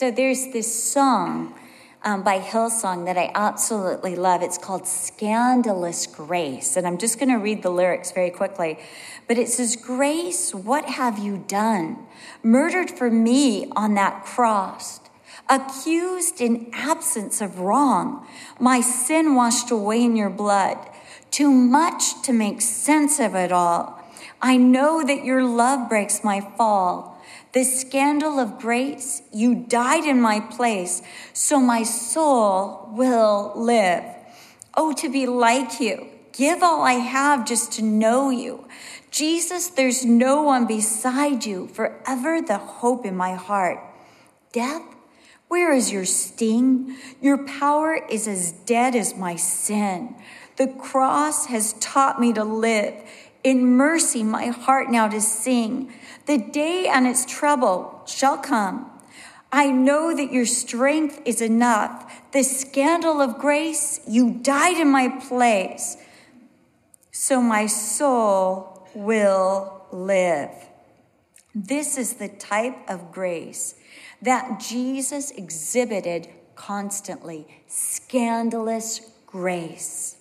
So there's this song um, by Hillsong that I absolutely love. It's called Scandalous Grace. And I'm just going to read the lyrics very quickly. But it says, Grace, what have you done? Murdered for me on that cross, accused in absence of wrong, my sin washed away in your blood. Too much to make sense of it all. I know that your love breaks my fall. The scandal of grace, you died in my place, so my soul will live. Oh, to be like you. Give all I have just to know you. Jesus, there's no one beside you, forever the hope in my heart. Death, where is your sting? Your power is as dead as my sin. The cross has taught me to live. In mercy, my heart now to sing. The day and its trouble shall come. I know that your strength is enough. The scandal of grace, you died in my place. So my soul will live. This is the type of grace that Jesus exhibited constantly scandalous grace.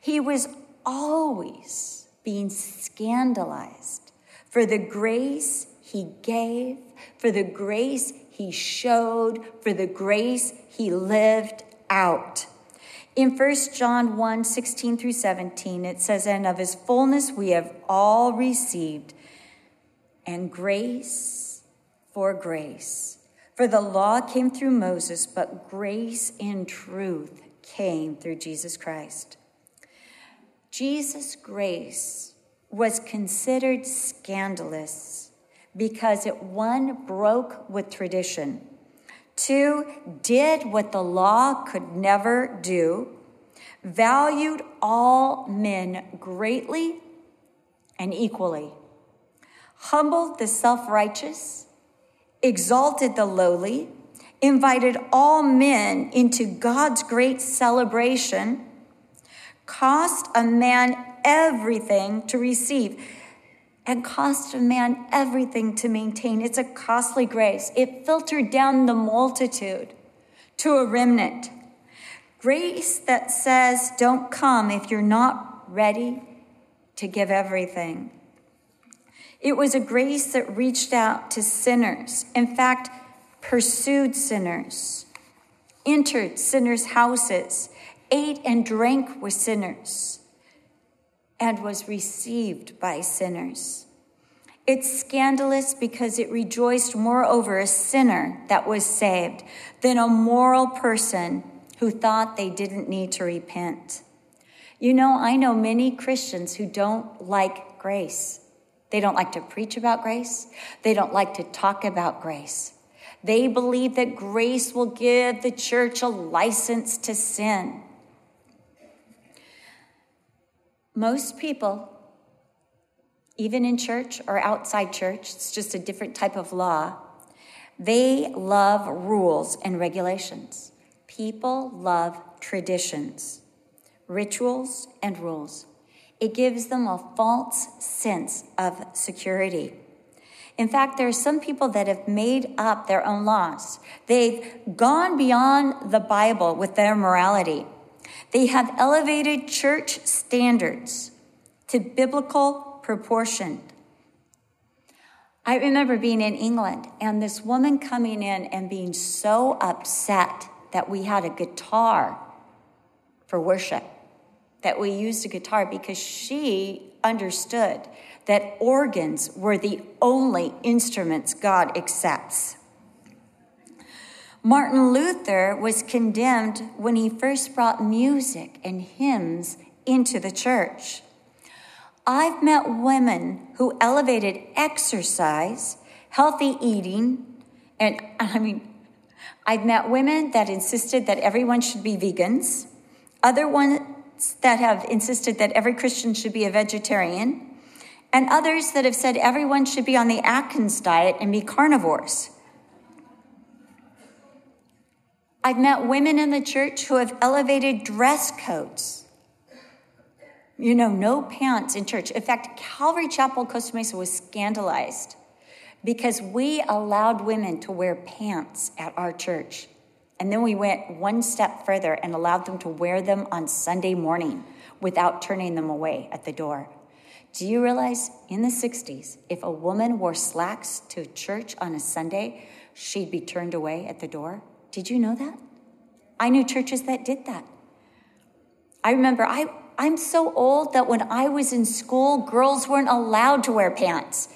He was always being scandalized for the grace he gave, for the grace he showed, for the grace he lived out. In 1 John 1 16 through 17, it says, And of his fullness we have all received, and grace for grace. For the law came through Moses, but grace and truth came through Jesus Christ. Jesus' grace was considered scandalous because it one broke with tradition, two did what the law could never do, valued all men greatly and equally, humbled the self righteous, exalted the lowly, invited all men into God's great celebration cost a man everything to receive and cost a man everything to maintain. It's a costly grace. It filtered down the multitude to a remnant. Grace that says, don't come if you're not ready to give everything. It was a grace that reached out to sinners. In fact, pursued sinners, entered sinners' houses, ate and drank with sinners, and was received by sinners. It's scandalous because it rejoiced more over a sinner that was saved than a moral person who thought they didn't need to repent. You know, I know many Christians who don't like grace. They don't like to preach about grace. They don't like to talk about grace. They believe that grace will give the church a license to sin. Most people, even in church or outside church, it's just a different type of law, they love rules and regulations. People love traditions, rituals, and rules. It gives them a false sense of security. In fact, there are some people that have made up their own laws. They've gone beyond the Bible with their morality. They have elevated church standards to biblical proportion. I remember being in England and this woman coming in and being so upset that we had a guitar for worship, that we used a guitar because she understood that organs were the only instruments God accepts. Martin Luther was condemned when he first brought music and hymns into the church. I've met women who elevated exercise, healthy eating, and I mean, I've met women that insisted that everyone should be vegans, other ones that have insisted that every Christian should be a vegetarian, and others that have said everyone should be on the Atkins diet and be carnivores. I've met women in the church who have elevated dress codes. You know, no pants in church. In fact, Calvary Chapel, Costa Mesa was scandalized because we allowed women to wear pants at our church. And then we went one step further and allowed them to wear them on Sunday morning without turning them away at the door. Do you realize in the 60s, if a woman wore slacks to church on a Sunday, she'd be turned away at the door? Did you know that? I knew churches that did that. I remember I, I'm so old that when I was in school, girls weren't allowed to wear pants.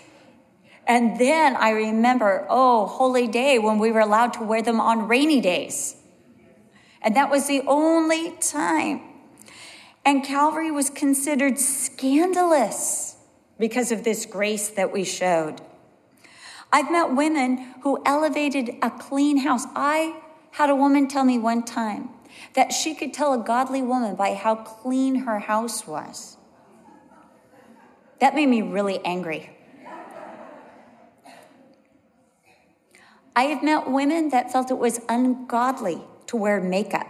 And then I remember, oh, holy day, when we were allowed to wear them on rainy days. And that was the only time. And Calvary was considered scandalous because of this grace that we showed. I've met women who elevated a clean house. I had a woman tell me one time that she could tell a godly woman by how clean her house was. That made me really angry. I have met women that felt it was ungodly to wear makeup.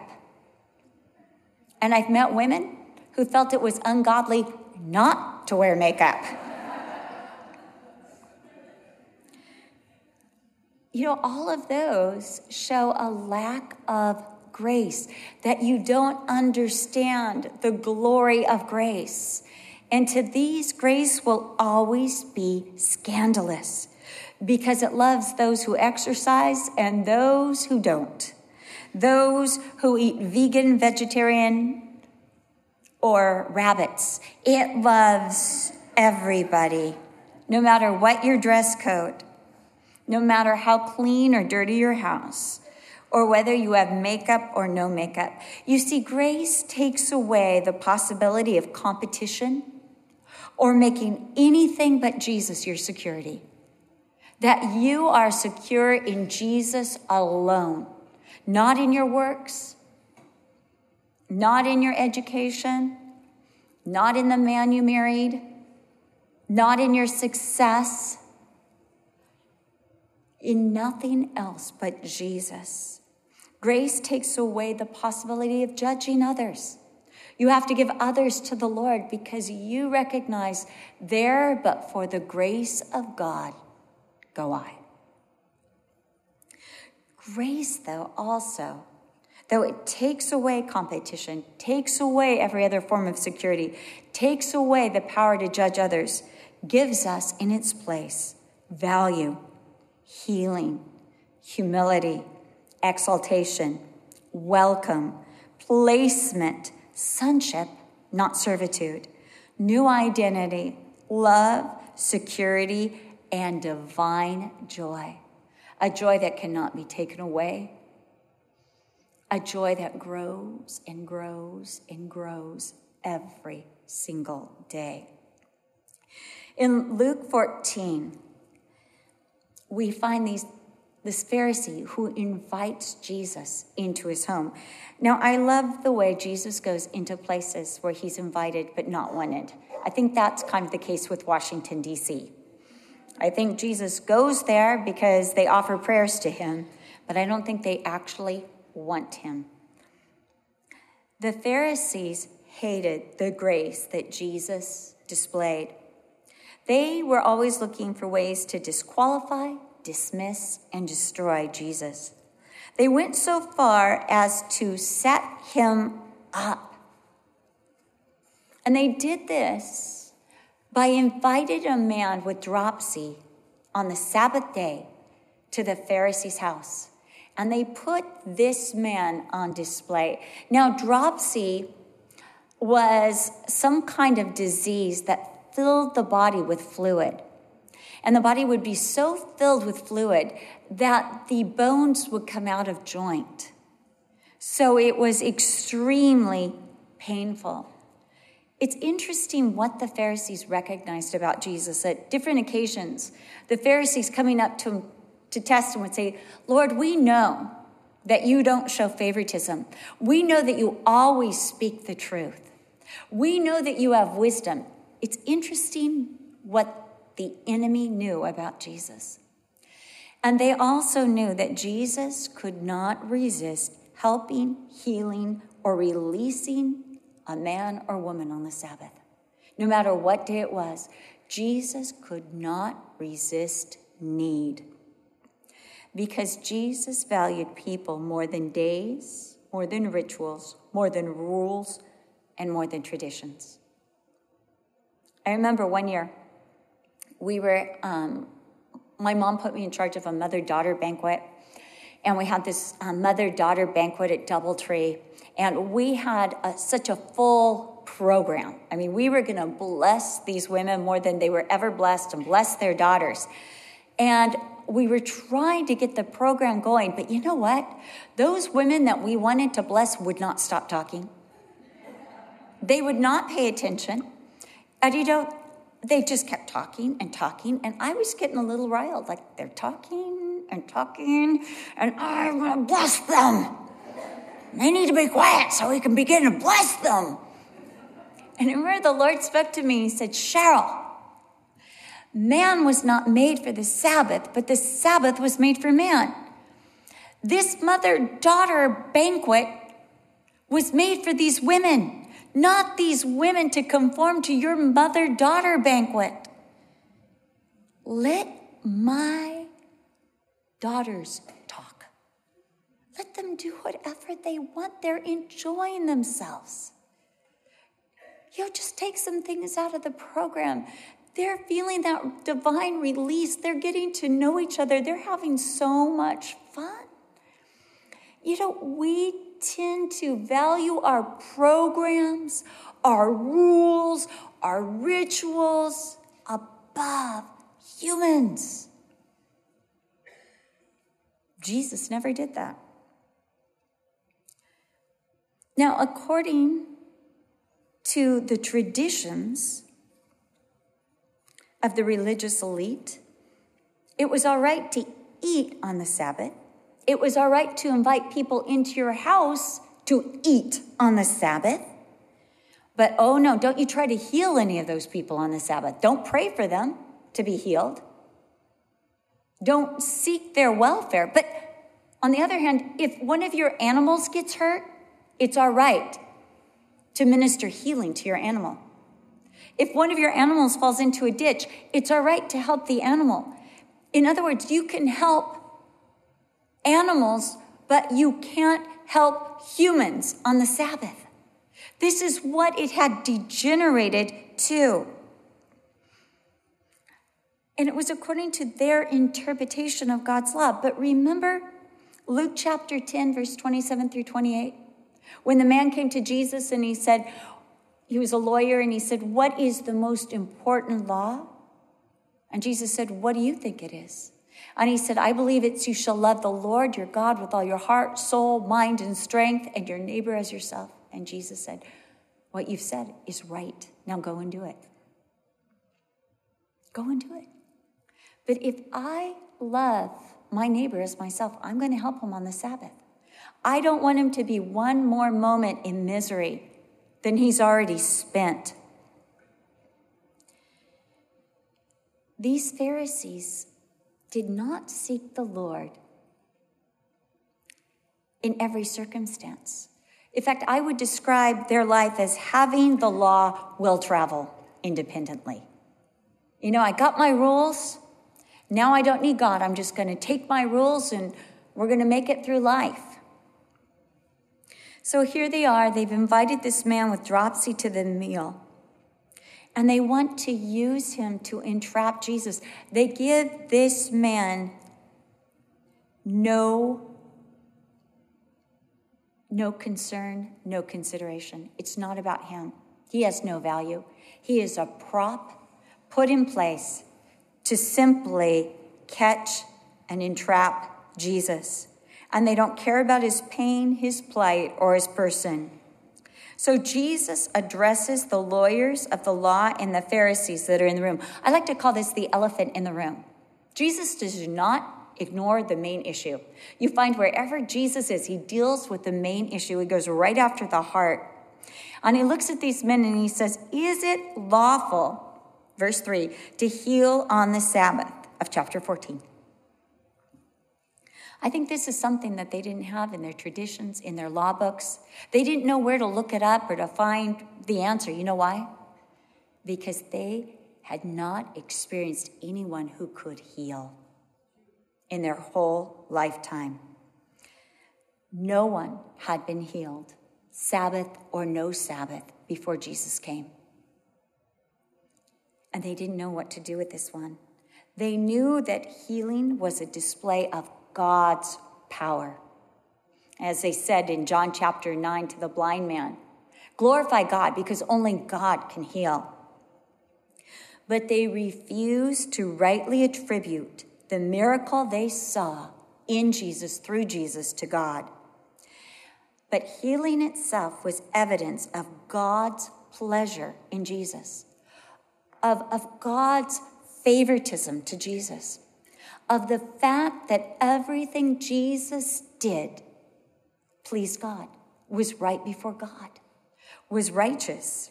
And I've met women who felt it was ungodly not to wear makeup. You know, all of those show a lack of grace, that you don't understand the glory of grace. And to these, grace will always be scandalous because it loves those who exercise and those who don't. Those who eat vegan, vegetarian, or rabbits. It loves everybody, no matter what your dress code, no matter how clean or dirty your house, or whether you have makeup or no makeup. You see, grace takes away the possibility of competition or making anything but Jesus your security. That you are secure in Jesus alone, not in your works, not in your education, not in the man you married, not in your success, in nothing else but Jesus. Grace takes away the possibility of judging others. You have to give others to the Lord because you recognize there, but for the grace of God, go I. Grace, though, also, though it takes away competition, takes away every other form of security, takes away the power to judge others, gives us in its place value, healing, humility, exaltation, welcome, placement, sonship, not servitude, new identity, love, security, and divine joy. A joy that cannot be taken away. A joy that grows and grows and grows every single day. In Luke 14, we find these, this Pharisee who invites Jesus into his home. Now, I love the way Jesus goes into places where he's invited but not wanted. I think that's kind of the case with Washington, D.C. I think Jesus goes there because they offer prayers to him, but I don't think they actually want him. The Pharisees hated the grace that Jesus displayed. They were always looking for ways to disqualify, dismiss, and destroy Jesus. They went so far as to set him up. And they did this by inviting a man with dropsy on the Sabbath day to the Pharisee's house. And they put this man on display. Now, dropsy was some kind of disease that filled the body with fluid. And the body would be so filled with fluid that the bones would come out of joint. So it was extremely painful. It's interesting what the Pharisees recognized about Jesus at different occasions. The Pharisees coming up to him to test him would say, Lord, we know that you don't show favoritism. We know that you always speak the truth. We know that you have wisdom. It's interesting what the enemy knew about Jesus. And they also knew that Jesus could not resist helping, healing, or releasing a man or woman on the Sabbath. No matter what day it was, Jesus could not resist need. Because Jesus valued people more than days, more than rituals, more than rules, and more than traditions. I remember one year we were, um, my mom put me in charge of a mother daughter banquet, and we had this uh, mother daughter banquet at Doubletree, and we had a, such a full program. I mean, we were going to bless these women more than they were ever blessed and bless their daughters. And we were trying to get the program going, but you know what? Those women that we wanted to bless would not stop talking. They would not pay attention. And you know, they just kept talking and talking, and I was getting a little riled. Like they're talking and talking, and I'm gonna bless them. They need to be quiet so we can begin to bless them. And I remember the Lord spoke to me. He said, Cheryl, man was not made for the Sabbath, but the Sabbath was made for man. This mother daughter banquet was made for these women not these women to conform to your mother daughter banquet. Let my daughters talk. Let them do whatever they want. They're enjoying themselves. You know, just take some things out of the program. They're feeling that divine release. They're getting to know each other. They're having so much fun. You know, we tend to value our programs, our rules, our rituals above humans. Jesus never did that. Now, according to the traditions of the religious elite, it was all right to eat on the Sabbath it was all right to invite people into your house to eat on the Sabbath. But oh no, don't you try to heal any of those people on the Sabbath. Don't pray for them to be healed. Don't seek their welfare. But on the other hand, if one of your animals gets hurt, it's all right to minister healing to your animal. If one of your animals falls into a ditch, it's all right to help the animal. In other words, you can help animals, but you can't help humans on the Sabbath. This is what it had degenerated to. And it was according to their interpretation of God's law. But remember Luke chapter 10, verse 27 through 28? When the man came to Jesus and he said, he was a lawyer, and he said, What is the most important law? And Jesus said, What do you think it is? And he said, I believe it's you shall love the Lord your God with all your heart, soul, mind, and strength, and your neighbor as yourself. And Jesus said, What you've said is right. Now go and do it. Go and do it. But if I love my neighbor as myself, I'm going to help him on the Sabbath. I don't want him to be one more moment in misery than he's already spent. These Pharisees did not seek the Lord in every circumstance. In fact, I would describe their life as having the law will travel independently. You know, I got my rules. Now I don't need God. I'm just going to take my rules and we're going to make it through life. So here they are. They've invited this man with dropsy to the meal and they want to use him to entrap Jesus. They give this man no no concern, no consideration. It's not about him. He has no value. He is a prop put in place to simply catch and entrap Jesus. And they don't care about his pain, his plight, or his person. So Jesus addresses the lawyers of the law and the Pharisees that are in the room. I like to call this the elephant in the room. Jesus does not ignore the main issue. You find wherever Jesus is, he deals with the main issue. He goes right after the heart. And he looks at these men and he says, Is it lawful, verse 3, to heal on the Sabbath of chapter 14? I think this is something that they didn't have in their traditions, in their law books. They didn't know where to look it up or to find the answer. You know why? Because they had not experienced anyone who could heal. in their whole lifetime. No one had been healed, Sabbath or no Sabbath, before Jesus came. And they didn't know what to do with this one. They knew that healing was a display of God's power. As they said in John chapter 9 to the blind man, glorify God because only God can heal. But they refused to rightly attribute the miracle they saw in Jesus, through Jesus, to God. But healing itself was evidence of God's pleasure in Jesus, of, of God's favoritism to Jesus, of the fact that everything Jesus did pleased God, was right before God, was righteous.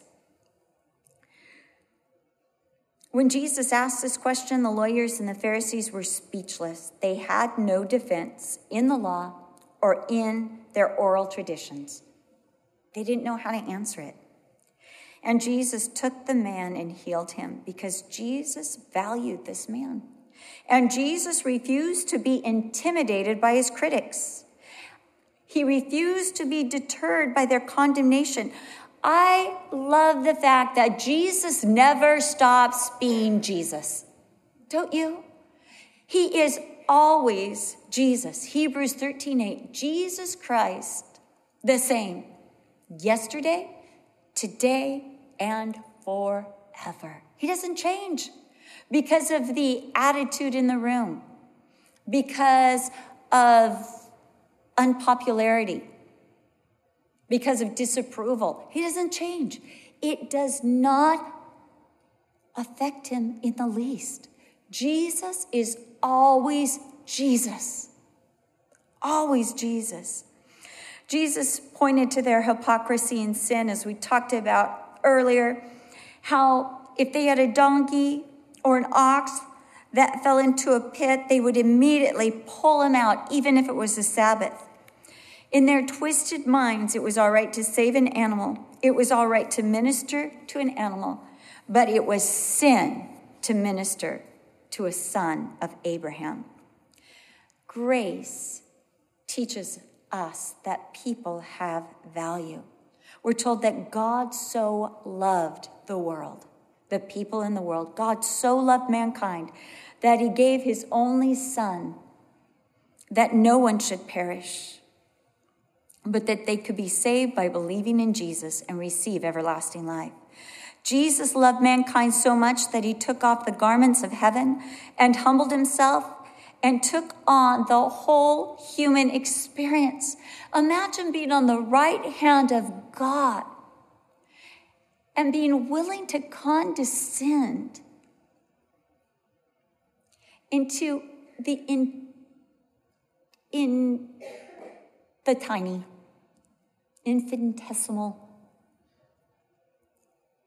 When Jesus asked this question, the lawyers and the Pharisees were speechless. They had no defense in the law or in their oral traditions. They didn't know how to answer it. And Jesus took the man and healed him because Jesus valued this man. And Jesus refused to be intimidated by his critics. He refused to be deterred by their condemnation. I love the fact that Jesus never stops being Jesus. Don't you? He is always Jesus. Hebrews 13 8. Jesus Christ, the same yesterday, today, and forever. He doesn't change because of the attitude in the room, because of unpopularity, because of disapproval. He doesn't change. It does not affect him in the least. Jesus is always Jesus. Always Jesus. Jesus pointed to their hypocrisy and sin, as we talked about earlier, how if they had a donkey or an ox that fell into a pit, they would immediately pull him out, even if it was the Sabbath. In their twisted minds, it was all right to save an animal, it was all right to minister to an animal, but it was sin to minister to a son of Abraham. Grace teaches us that people have value. We're told that God so loved the world, the people in the world. God so loved mankind that he gave his only son that no one should perish, but that they could be saved by believing in Jesus and receive everlasting life. Jesus loved mankind so much that he took off the garments of heaven and humbled himself and took on the whole human experience. Imagine being on the right hand of God and being willing to condescend into the in, in the tiny infinitesimal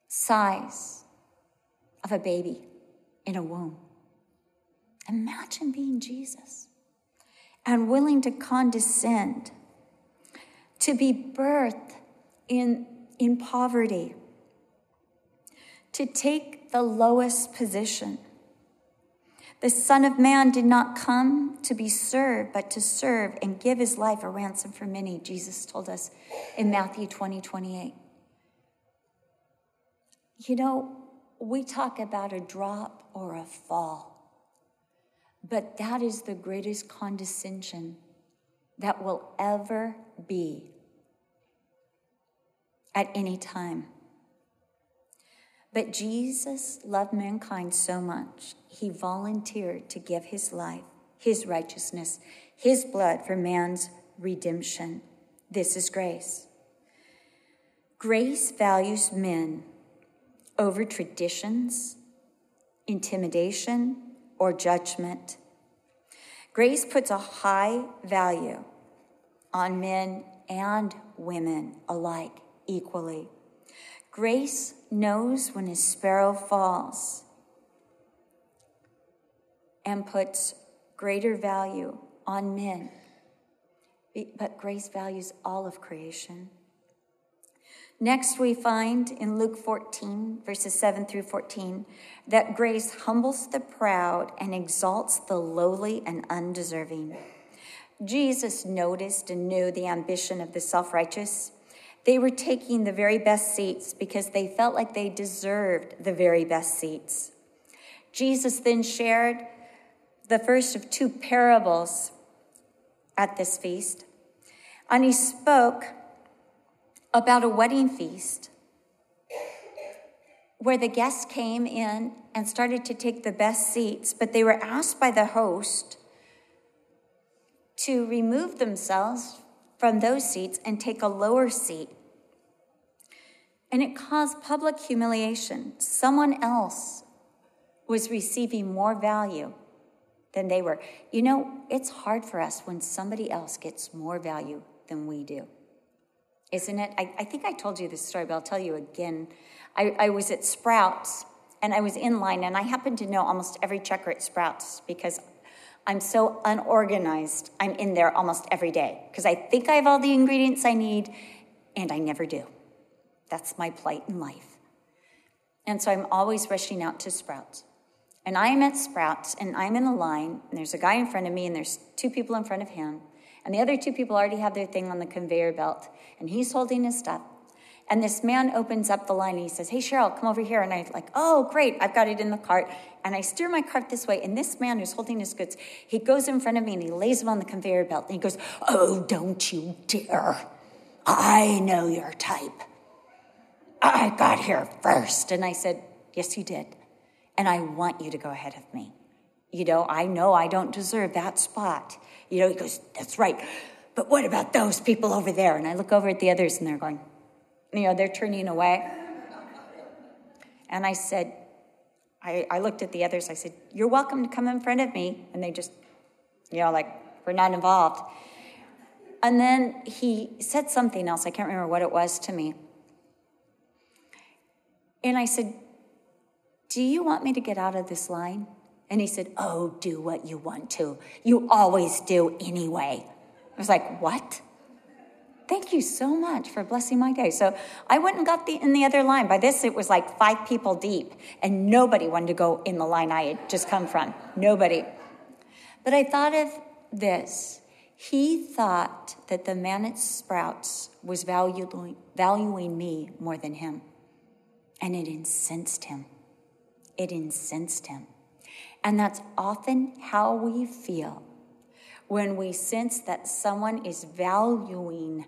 size of a baby in a womb. Imagine being Jesus and willing to condescend, to be birthed in, in poverty, to take the lowest position. The Son of Man did not come to be served, but to serve and give his life a ransom for many, Jesus told us in Matthew 20, 28. You know, we talk about a drop or a fall. But that is the greatest condescension that will ever be at any time. But Jesus loved mankind so much, he volunteered to give his life, his righteousness, his blood for man's redemption. This is grace. Grace values men over traditions, intimidation, or judgment. Grace puts a high value on men and women alike equally. Grace knows when a sparrow falls and puts greater value on men, but grace values all of creation. Next, we find in Luke 14, verses 7 through 14, that grace humbles the proud and exalts the lowly and undeserving. Jesus noticed and knew the ambition of the self righteous. They were taking the very best seats because they felt like they deserved the very best seats. Jesus then shared the first of two parables at this feast, and he spoke about a wedding feast where the guests came in and started to take the best seats, but they were asked by the host to remove themselves from those seats and take a lower seat. And it caused public humiliation. Someone else was receiving more value than they were. You know, it's hard for us when somebody else gets more value than we do isn't it? I, I think I told you this story, but I'll tell you again. I, I was at Sprouts and I was in line, and I happen to know almost every checker at Sprouts because I'm so unorganized. I'm in there almost every day because I think I have all the ingredients I need, and I never do. That's my plight in life. And so I'm always rushing out to Sprouts. And I'm at Sprouts, and I'm in a line, and there's a guy in front of me, and there's two people in front of him. And the other two people already have their thing on the conveyor belt, and he's holding his stuff. And this man opens up the line and he says, Hey, Cheryl, come over here. And I'm like, Oh, great, I've got it in the cart. And I steer my cart this way. And this man who's holding his goods, he goes in front of me and he lays them on the conveyor belt. And he goes, Oh, don't you dare. I know your type. I got here first. And I said, Yes, you did. And I want you to go ahead of me. You know, I know I don't deserve that spot. You know, he goes, That's right. But what about those people over there? And I look over at the others and they're going, You know, they're turning away. And I said, I, I looked at the others. I said, You're welcome to come in front of me. And they just, you know, like, we're not involved. And then he said something else. I can't remember what it was to me. And I said, Do you want me to get out of this line? And he said, Oh, do what you want to. You always do anyway. I was like, What? Thank you so much for blessing my day. So I went and got the, in the other line. By this, it was like five people deep, and nobody wanted to go in the line I had just come from. Nobody. But I thought of this. He thought that the man at Sprouts was valuing, valuing me more than him. And it incensed him. It incensed him. And that's often how we feel when we sense that someone is valuing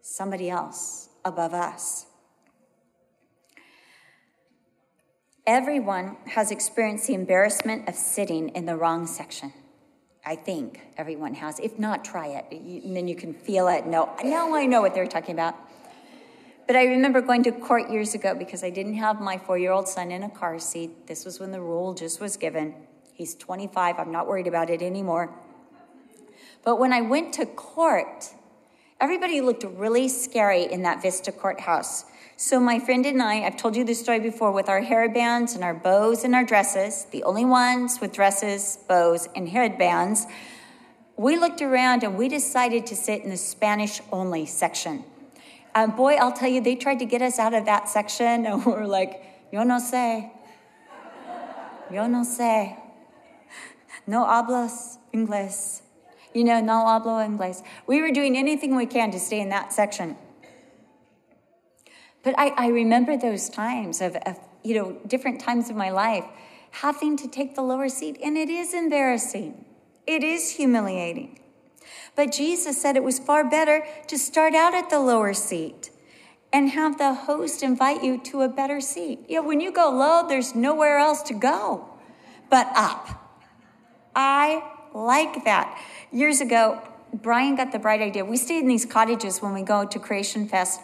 somebody else above us. Everyone has experienced the embarrassment of sitting in the wrong section. I think everyone has. If not, try it. and then you can feel it. No, now I know what they're talking about. But I remember going to court years ago because I didn't have my four year old son in a car seat. This was when the rule just was given. He's 25. I'm not worried about it anymore. But when I went to court, everybody looked really scary in that Vista courthouse. So my friend and I, I've told you this story before, with our hairbands and our bows and our dresses, the only ones with dresses, bows, and headbands, we looked around and we decided to sit in the Spanish only section. And boy, I'll tell you, they tried to get us out of that section, and we were like, yo no sé. Yo no sé no hablas inglés. You know, no hablo inglés. We were doing anything we can to stay in that section. But I, I remember those times of, of, you know, different times of my life having to take the lower seat, and it is embarrassing. It is humiliating. But Jesus said it was far better to start out at the lower seat and have the host invite you to a better seat. Yeah, when you go low, there's nowhere else to go but up. I like that. Years ago, Brian got the bright idea. We stayed in these cottages when we go to Creation Fest,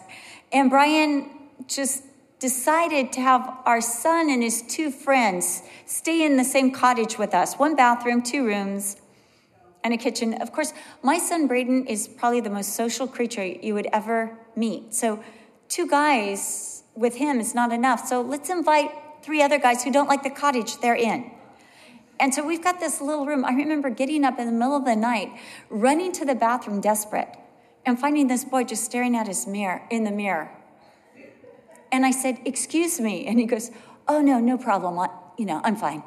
and Brian just decided to have our son and his two friends stay in the same cottage with us one bathroom, two rooms, and a kitchen. Of course, my son Braden is probably the most social creature you would ever meet. So, two guys with him is not enough. So, let's invite three other guys who don't like the cottage they're in. And so we've got this little room. I remember getting up in the middle of the night, running to the bathroom desperate, and finding this boy just staring at his mirror in the mirror. And I said, Excuse me. And he goes, Oh, no, no problem. I, you know, I'm fine.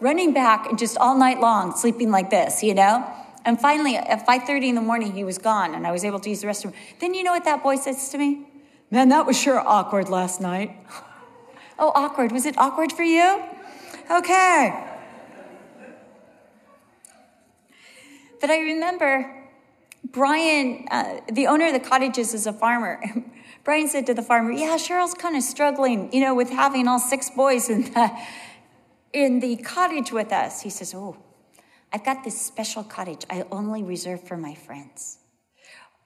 Running back and just all night long, sleeping like this, you know? And finally, at 5.30 in the morning, he was gone, and I was able to use the restroom. Then you know what that boy says to me? Man, that was sure awkward last night. oh, awkward. Was it awkward for you? Okay. But I remember Brian, uh, the owner of the cottages, is a farmer. Brian said to the farmer, Yeah, Cheryl's kind of struggling, you know, with having all six boys in the, in the cottage with us. He says, Oh, I've got this special cottage I only reserve for my friends.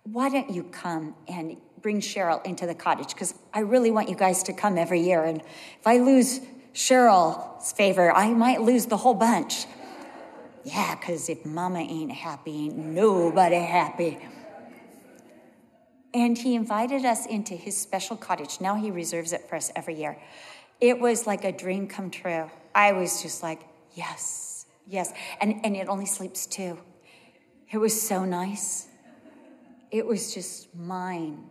Why don't you come and bring Cheryl into the cottage? Because I really want you guys to come every year. And if I lose Cheryl's favor, I might lose the whole bunch. Yeah, because if mama ain't happy, ain't nobody happy. And he invited us into his special cottage. Now he reserves it for us every year. It was like a dream come true. I was just like, yes, yes. And, and it only sleeps two. It was so nice. It was just mine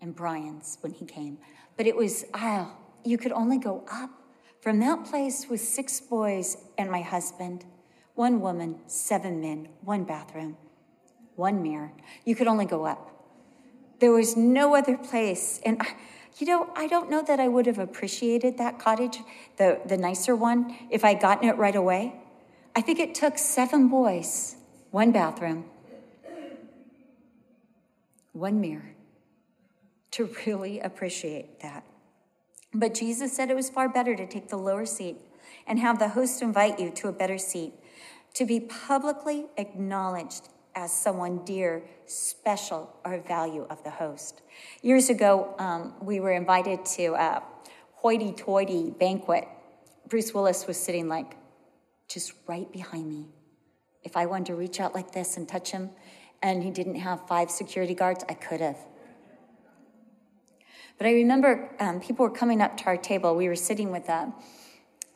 and Brian's when he came. But it was, ah, you could only go up from that place with six boys and my husband one woman, seven men, one bathroom, one mirror. You could only go up. There was no other place. And, you know, I don't know that I would have appreciated that cottage, the, the nicer one, if I'd gotten it right away. I think it took seven boys, one bathroom, one mirror, to really appreciate that. But Jesus said it was far better to take the lower seat and have the host invite you to a better seat to be publicly acknowledged as someone dear, special, or value of the host. Years ago, um, we were invited to a hoity toity banquet. Bruce Willis was sitting like just right behind me. If I wanted to reach out like this and touch him, and he didn't have five security guards, I could have. But I remember um, people were coming up to our table. We were sitting with a,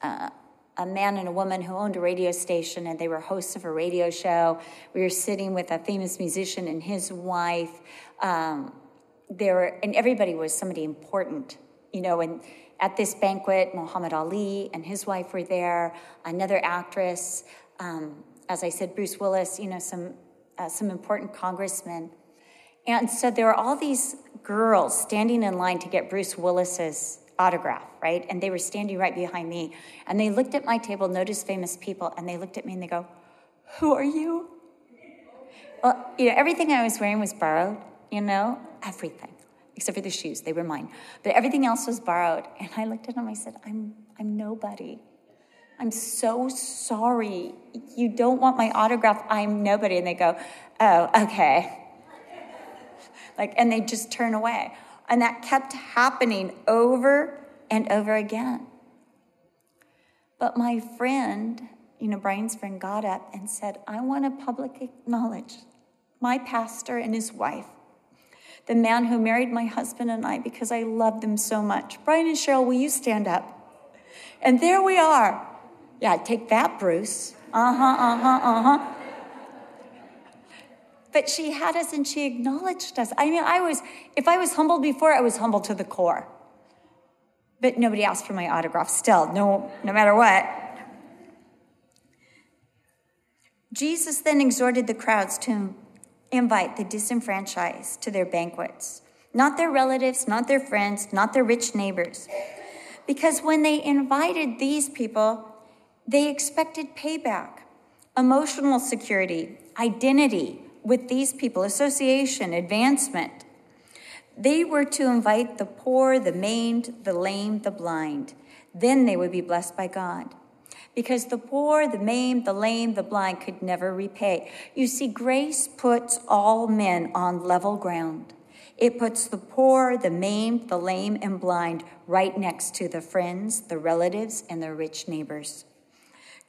uh, a man and a woman who owned a radio station and they were hosts of a radio show. We were sitting with a famous musician and his wife. Um, there were, and everybody was somebody important, you know, and at this banquet, Muhammad Ali and his wife were there, another actress, um, as I said, Bruce Willis, you know, some, uh, some important congressmen. And so there were all these girls standing in line to get Bruce Willis's autograph, right? And they were standing right behind me. And they looked at my table, noticed famous people, and they looked at me and they go, Who are you? Well, you know, everything I was wearing was borrowed, you know, everything, except for the shoes. They were mine. But everything else was borrowed. And I looked at them, I said, I'm, I'm nobody. I'm so sorry. You don't want my autograph. I'm nobody. And they go, Oh, okay. Like, and they just turn away. And that kept happening over and over again. But my friend, you know, Brian's friend got up and said, I want to publicly acknowledge my pastor and his wife, the man who married my husband and I because I love them so much. Brian and Cheryl, will you stand up? And there we are. Yeah, take that, Bruce. Uh huh, uh huh, uh huh. But she had us and she acknowledged us. I mean, I was, if I was humbled before, I was humbled to the core. But nobody asked for my autograph still, no, no matter what. Jesus then exhorted the crowds to invite the disenfranchised to their banquets, not their relatives, not their friends, not their rich neighbors. Because when they invited these people, they expected payback, emotional security, identity, with these people association, advancement. They were to invite the poor, the maimed, the lame, the blind. Then they would be blessed by God. Because the poor, the maimed, the lame, the blind could never repay. You see, grace puts all men on level ground. It puts the poor, the maimed, the lame, and blind right next to the friends, the relatives, and their rich neighbors.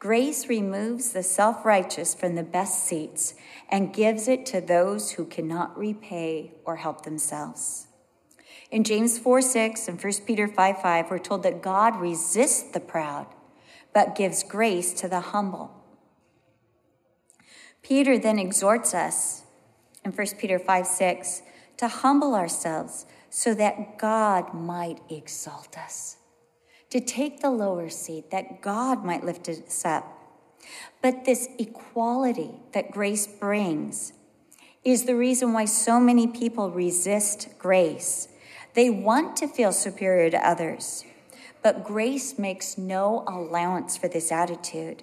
Grace removes the self righteous from the best seats and gives it to those who cannot repay or help themselves. In James 4 6 and 1 Peter 5 5, we're told that God resists the proud, but gives grace to the humble. Peter then exhorts us in 1 Peter 5 6 to humble ourselves so that God might exalt us, to take the lower seat, that God might lift us up. But this equality that grace brings is the reason why so many people resist grace. They want to feel superior to others, but grace makes no allowance for this attitude.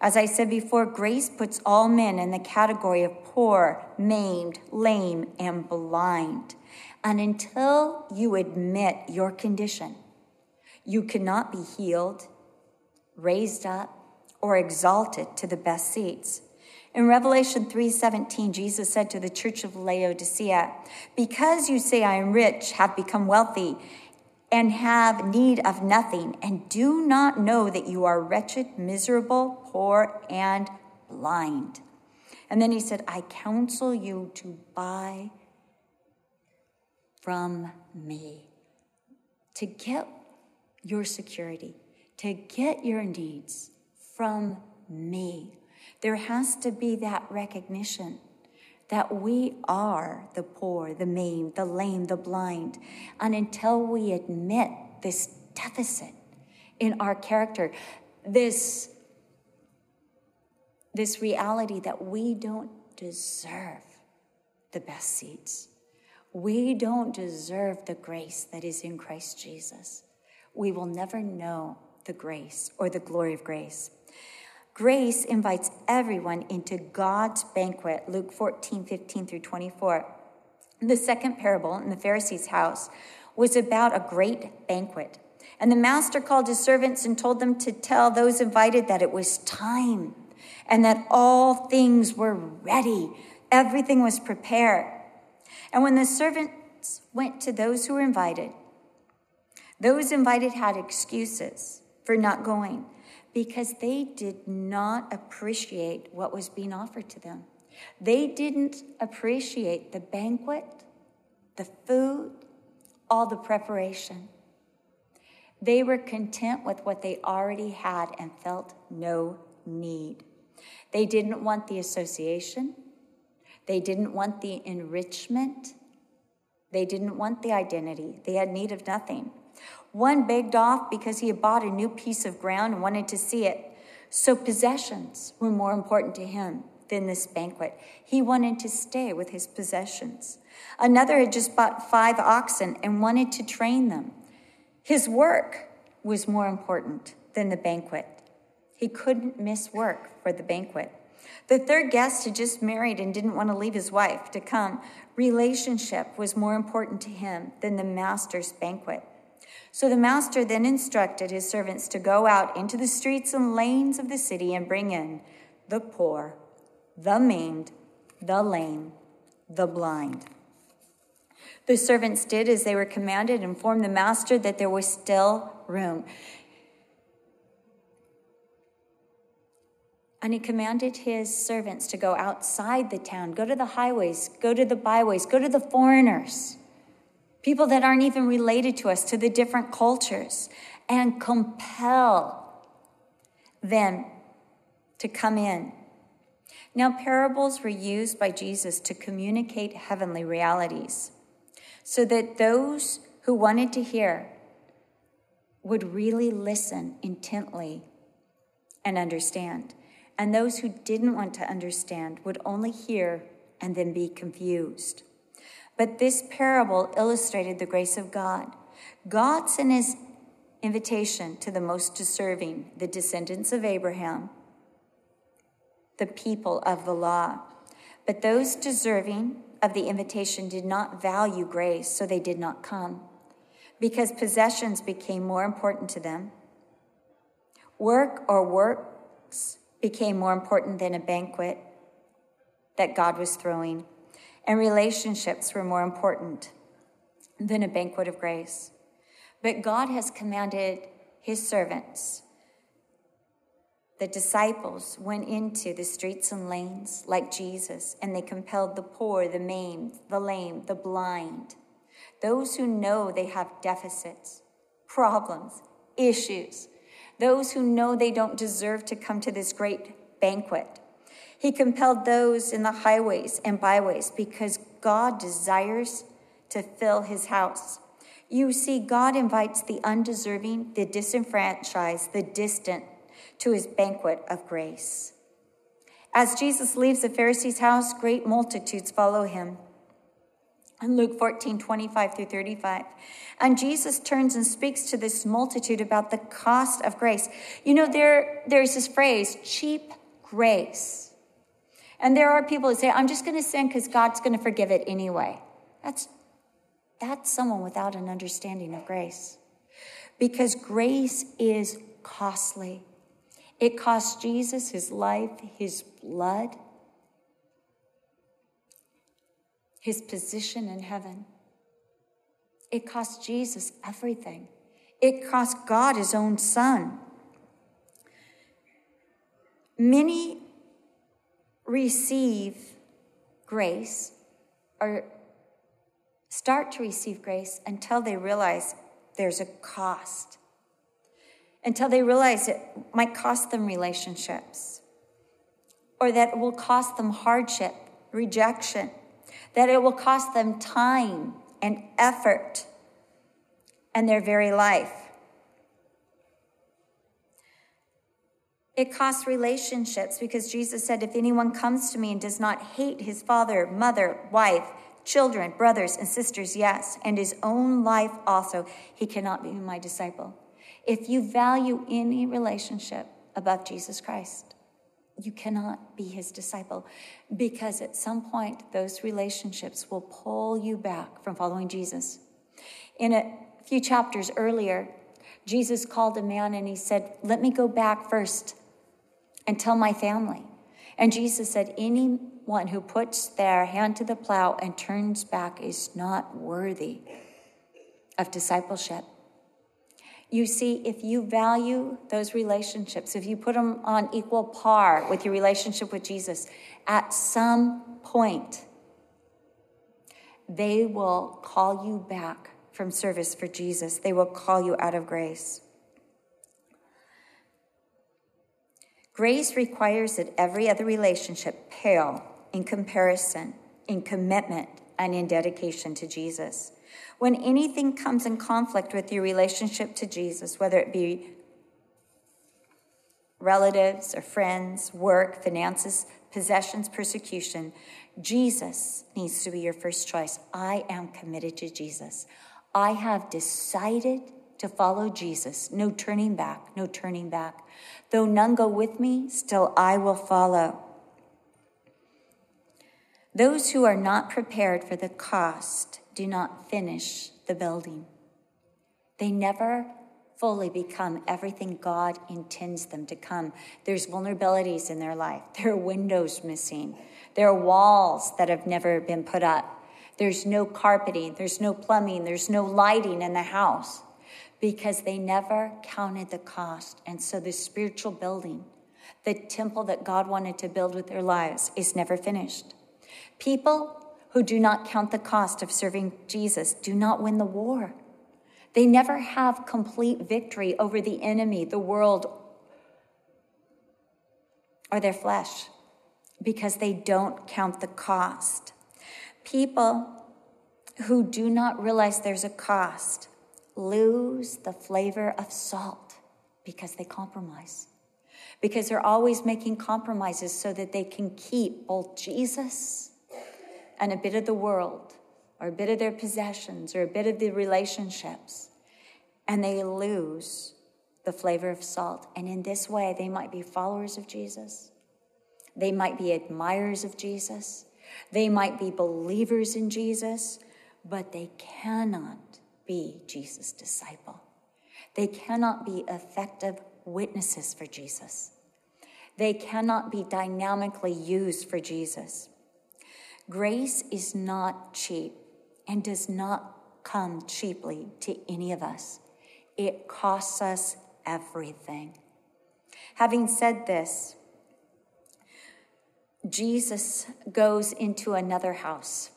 As I said before, grace puts all men in the category of poor, maimed, lame, and blind. And until you admit your condition, you cannot be healed, raised up, or exalted to the best seats. In Revelation 3:17, Jesus said to the church of Laodicea, "Because you say I am rich, have become wealthy, and have need of nothing, and do not know that you are wretched, miserable, poor, and blind." And then he said, "I counsel you to buy from me. To get your security, to get your needs from me. There has to be that recognition that we are the poor, the maimed, the lame, the blind. And until we admit this deficit in our character, this, this reality that we don't deserve the best seats, we don't deserve the grace that is in Christ Jesus. We will never know the grace or the glory of grace. Grace invites everyone into God's banquet, Luke 14, 15 through 24. The second parable in the Pharisee's house was about a great banquet. And the master called his servants and told them to tell those invited that it was time and that all things were ready. Everything was prepared. And when the servants went to those who were invited, those invited had excuses for not going because they did not appreciate what was being offered to them. They didn't appreciate the banquet, the food, all the preparation. They were content with what they already had and felt no need. They didn't want the association. They didn't want the enrichment. They didn't want the identity. They had need of nothing. One begged off because he had bought a new piece of ground and wanted to see it. So possessions were more important to him than this banquet. He wanted to stay with his possessions. Another had just bought five oxen and wanted to train them. His work was more important than the banquet. He couldn't miss work for the banquet. The third guest had just married and didn't want to leave his wife to come. Relationship was more important to him than the master's banquet. So the master then instructed his servants to go out into the streets and lanes of the city and bring in the poor, the maimed, the lame, the blind. The servants did as they were commanded and informed the master that there was still room. And he commanded his servants to go outside the town, go to the highways, go to the byways, go to the foreigners, people that aren't even related to us, to the different cultures, and compel them to come in. Now, parables were used by Jesus to communicate heavenly realities so that those who wanted to hear would really listen intently and understand and those who didn't want to understand would only hear and then be confused. But this parable illustrated the grace of God. God sent his invitation to the most deserving, the descendants of Abraham, the people of the law. But those deserving of the invitation did not value grace, so they did not come, because possessions became more important to them. Work or works became more important than a banquet that God was throwing, and relationships were more important than a banquet of grace. But God has commanded his servants. The disciples went into the streets and lanes like Jesus, and they compelled the poor, the maimed, the lame, the blind, those who know they have deficits, problems, issues, those who know they don't deserve to come to this great banquet. He compelled those in the highways and byways because God desires to fill his house. You see, God invites the undeserving, the disenfranchised, the distant to his banquet of grace. As Jesus leaves the Pharisee's house, great multitudes follow him. In Luke 14, 25 through 35. And Jesus turns and speaks to this multitude about the cost of grace. You know, there, there's this phrase, cheap grace. And there are people who say, I'm just going to sin because God's going to forgive it anyway. That's, that's someone without an understanding of grace. Because grace is costly. It cost Jesus his life, his blood, his position in heaven. It cost Jesus everything. It cost God his own son. Many receive grace or start to receive grace until they realize there's a cost until they realize it might cost them relationships or that it will cost them hardship, rejection, that it will cost them time and effort and their very life. It costs relationships because Jesus said, If anyone comes to me and does not hate his father, mother, wife, children, brothers, and sisters, yes, and his own life also, he cannot be my disciple. If you value any relationship above Jesus Christ, you cannot be his disciple because at some point those relationships will pull you back from following Jesus. In a few chapters earlier, Jesus called a man and he said, Let me go back first and tell my family. And Jesus said, Anyone who puts their hand to the plow and turns back is not worthy of discipleship. You see, if you value those relationships, if you put them on equal par with your relationship with Jesus, at some point, they will call you back from service for Jesus. They will call you out of grace. Grace requires that every other relationship pale in comparison, in commitment, and in dedication to Jesus. When anything comes in conflict with your relationship to Jesus, whether it be relatives or friends, work, finances, possessions, persecution, Jesus needs to be your first choice. I am committed to Jesus. I have decided to follow Jesus. No turning back, no turning back. Though none go with me, still I will follow. Those who are not prepared for the cost do not finish the building. They never fully become everything God intends them to come. There's vulnerabilities in their life. There are windows missing. There are walls that have never been put up. There's no carpeting. There's no plumbing. There's no lighting in the house because they never counted the cost. And so the spiritual building, the temple that God wanted to build with their lives, is never finished. People who do not count the cost of serving Jesus do not win the war. They never have complete victory over the enemy, the world, or their flesh because they don't count the cost. People who do not realize there's a cost lose the flavor of salt because they compromise. Because they're always making compromises so that they can keep both Jesus and a bit of the world, or a bit of their possessions, or a bit of the relationships, and they lose the flavor of salt. And in this way, they might be followers of Jesus, they might be admirers of Jesus, they might be believers in Jesus, but they cannot be Jesus' disciple. They cannot be effective witnesses for Jesus. They cannot be dynamically used for Jesus. Grace is not cheap and does not come cheaply to any of us. It costs us everything. Having said this, Jesus goes into another house.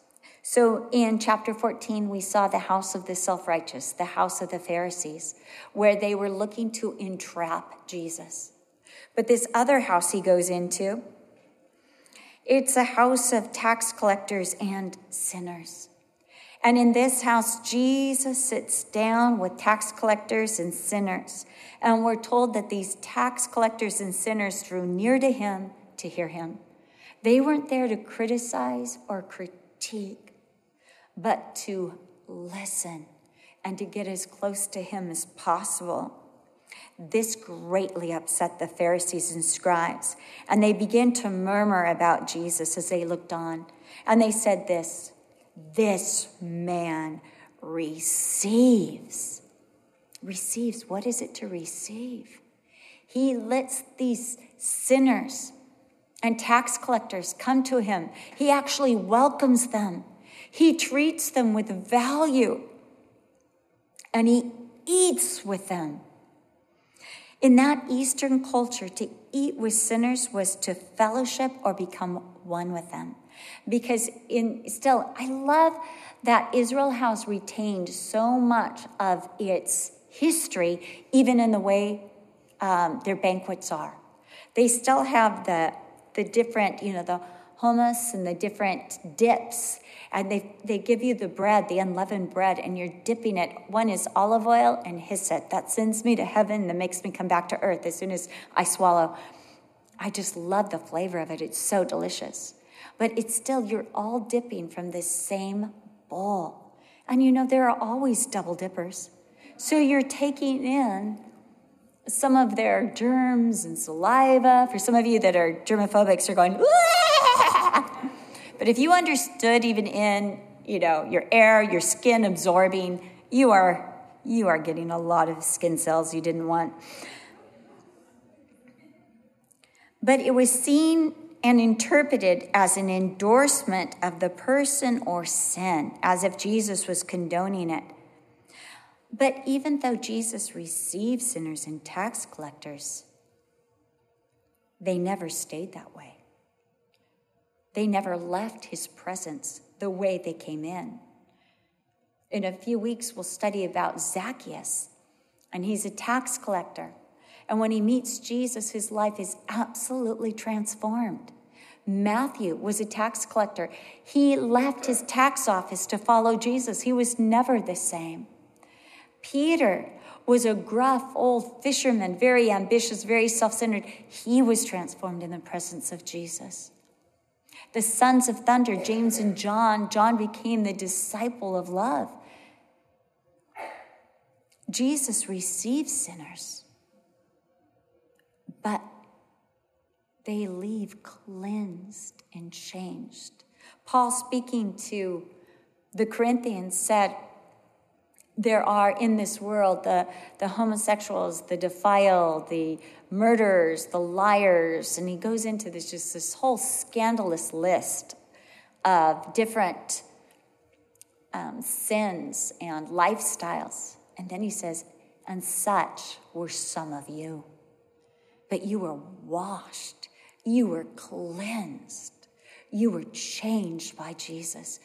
So in chapter 14, we saw the house of the self righteous, the house of the Pharisees, where they were looking to entrap Jesus. But this other house he goes into, it's a house of tax collectors and sinners. And in this house, Jesus sits down with tax collectors and sinners. And we're told that these tax collectors and sinners drew near to him to hear him. They weren't there to criticize or critique, but to listen and to get as close to him as possible. This greatly upset the Pharisees and scribes, and they began to murmur about Jesus as they looked on. And they said this This man receives. Receives. What is it to receive? He lets these sinners and tax collectors come to him. He actually welcomes them. He treats them with value and he eats with them. In that Eastern culture, to eat with sinners was to fellowship or become one with them. Because in still, I love that Israel has retained so much of its history, even in the way um, their banquets are. They still have the the different, you know, the hummus and the different dips. And they, they give you the bread, the unleavened bread, and you're dipping it. One is olive oil and hyssop. That sends me to heaven, that makes me come back to earth as soon as I swallow. I just love the flavor of it. It's so delicious. But it's still, you're all dipping from this same bowl. And you know, there are always double dippers. So you're taking in some of their germs and saliva. For some of you that are germophobics, you're going! But if you understood even in you know your air, your skin absorbing, you are you are getting a lot of skin cells you didn't want. But it was seen and interpreted as an endorsement of the person or sin, as if Jesus was condoning it. But even though Jesus received sinners and tax collectors, they never stayed that way. They never left his presence the way they came in. In a few weeks, we'll study about Zacchaeus, and he's a tax collector. And when he meets Jesus, his life is absolutely transformed. Matthew was a tax collector. He left his tax office to follow Jesus. He was never the same. Peter was a gruff old fisherman, very ambitious, very self centered. He was transformed in the presence of Jesus. The sons of thunder, James and John, John became the disciple of love. Jesus receives sinners, but they leave cleansed and changed. Paul, speaking to the Corinthians, said, there are in this world the, the homosexuals, the defiled, the murderers, the liars, and he goes into this just this whole scandalous list of different um, sins and lifestyles. And then he says, and such were some of you. But you were washed, you were cleansed, you were changed by Jesus.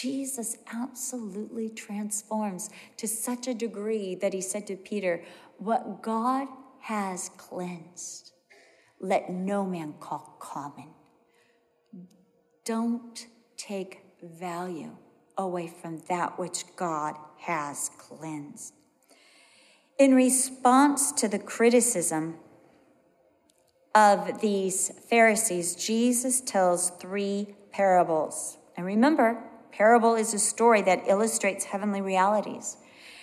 Jesus absolutely transforms to such a degree that he said to Peter, What God has cleansed, let no man call common. Don't take value away from that which God has cleansed. In response to the criticism of these Pharisees, Jesus tells three parables. And remember, Parable is a story that illustrates heavenly realities.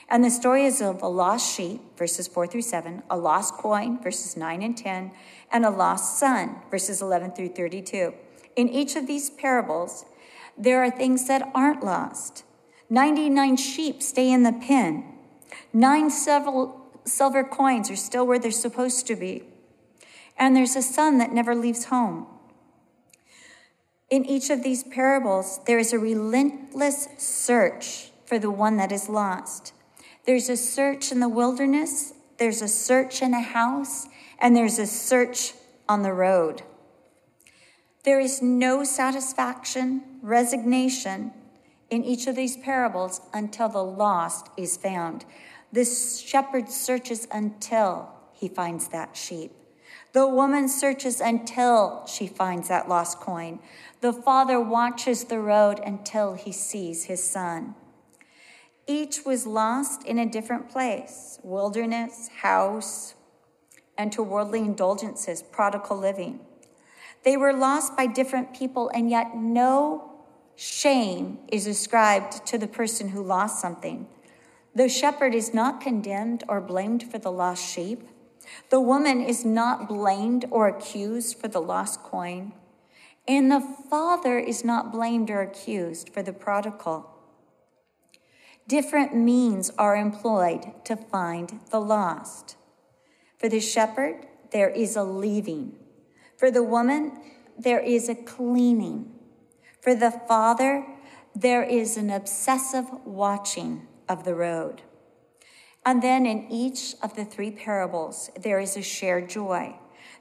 And the story is of a lost sheep, verses 4 through 7, a lost coin, verses 9 and 10, and a lost son, verses 11 through 32. In each of these parables, there are things that aren't lost. 99 sheep stay in the pen. Nine several silver coins are still where they're supposed to be. And there's a son that never leaves home. In each of these parables, there is a relentless search for the one that is lost. There's a search in the wilderness, there's a search in a house, and there's a search on the road. There is no satisfaction, resignation in each of these parables until the lost is found. The shepherd searches until he finds that sheep. The woman searches until she finds that lost coin. The father watches the road until he sees his son. Each was lost in a different place wilderness, house, and to worldly indulgences, prodigal living. They were lost by different people, and yet no shame is ascribed to the person who lost something. The shepherd is not condemned or blamed for the lost sheep. The woman is not blamed or accused for the lost coin. And the father is not blamed or accused for the prodigal. Different means are employed to find the lost. For the shepherd, there is a leaving. For the woman, there is a cleaning. For the father, there is an obsessive watching of the road. And then in each of the three parables, there is a shared joy.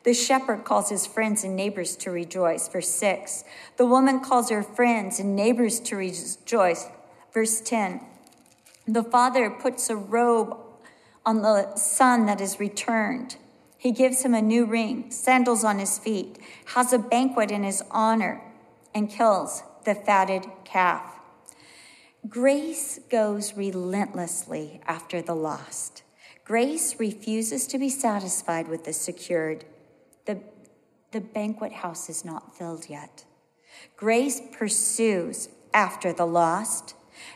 The shepherd calls his friends and neighbors to rejoice, verse 6. The woman calls her friends and neighbors to rejoice, verse 10. The father puts a robe on the son that is returned. He gives him a new ring, sandals on his feet, has a banquet in his honor, and kills the fatted calf. Grace goes relentlessly after the lost. Grace refuses to be satisfied with the secured. The, banquet house is not filled yet. Grace pursues after the lost.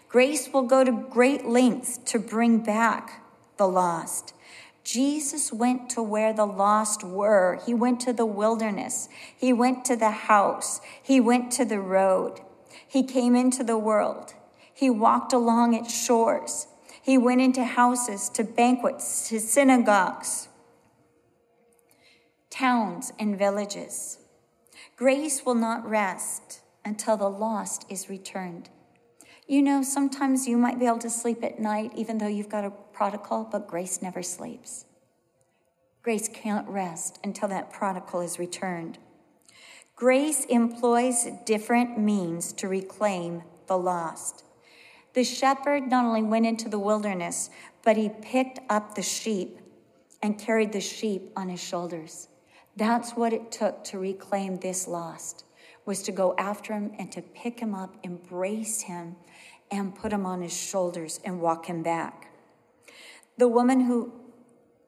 Grace will go to great lengths to bring back the lost. Jesus went to where the lost were. He went to the wilderness. He went to the house. He went to the road. He came into the world. He walked along its shores. He went into houses, to banquets, to synagogues, towns, and villages. Grace will not rest until the lost is returned. You know, sometimes you might be able to sleep at night even though you've got a prodigal, but grace never sleeps. Grace can't rest until that prodigal is returned. Grace employs different means to reclaim the lost. The shepherd not only went into the wilderness, but he picked up the sheep and carried the sheep on his shoulders. That's what it took to reclaim this lost was to go after him and to pick him up, embrace him, and put him on his shoulders and walk him back. The woman who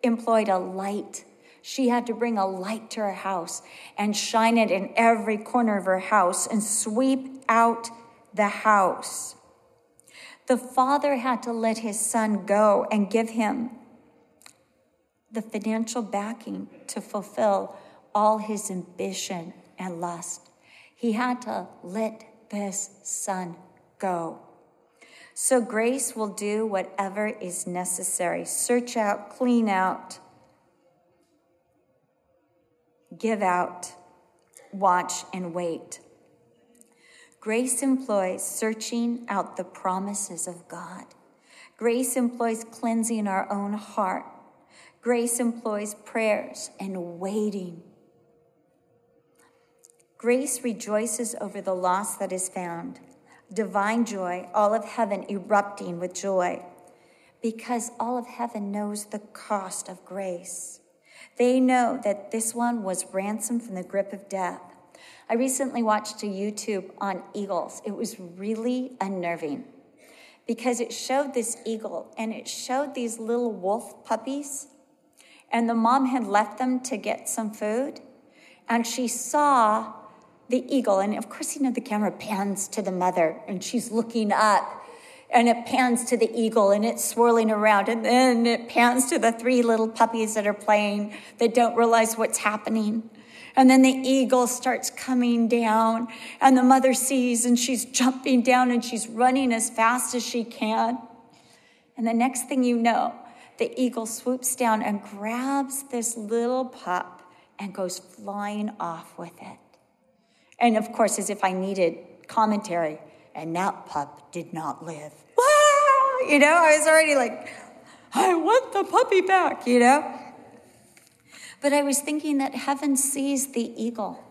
employed a light, she had to bring a light to her house and shine it in every corner of her house and sweep out the house. The father had to let his son go and give him the financial backing to fulfill all his ambition and lust. He had to let this son go. So grace will do whatever is necessary search out, clean out, give out, watch, and wait. Grace employs searching out the promises of God. Grace employs cleansing our own heart. Grace employs prayers and waiting. Grace rejoices over the loss that is found. Divine joy, all of heaven erupting with joy, because all of heaven knows the cost of grace. They know that this one was ransomed from the grip of death. I recently watched a YouTube on eagles. It was really unnerving because it showed this eagle and it showed these little wolf puppies. And the mom had left them to get some food. And she saw the eagle. And of course, you know, the camera pans to the mother and she's looking up. And it pans to the eagle and it's swirling around. And then it pans to the three little puppies that are playing that don't realize what's happening. And then the eagle starts coming down, and the mother sees, and she's jumping down and she's running as fast as she can. And the next thing you know, the eagle swoops down and grabs this little pup and goes flying off with it. And of course, as if I needed commentary, and that pup did not live. You know, I was already like, I want the puppy back, you know? But I was thinking that heaven sees the eagle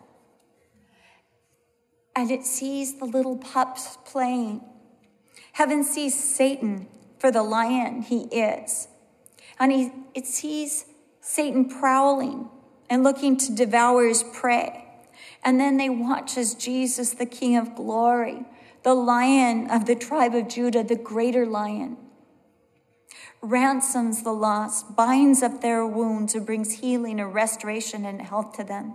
and it sees the little pups playing. Heaven sees Satan for the lion he is. And he, it sees Satan prowling and looking to devour his prey. And then they watch as Jesus, the King of glory, the lion of the tribe of Judah, the greater lion, ransoms the lost, binds up their wounds, and brings healing and restoration and health to them.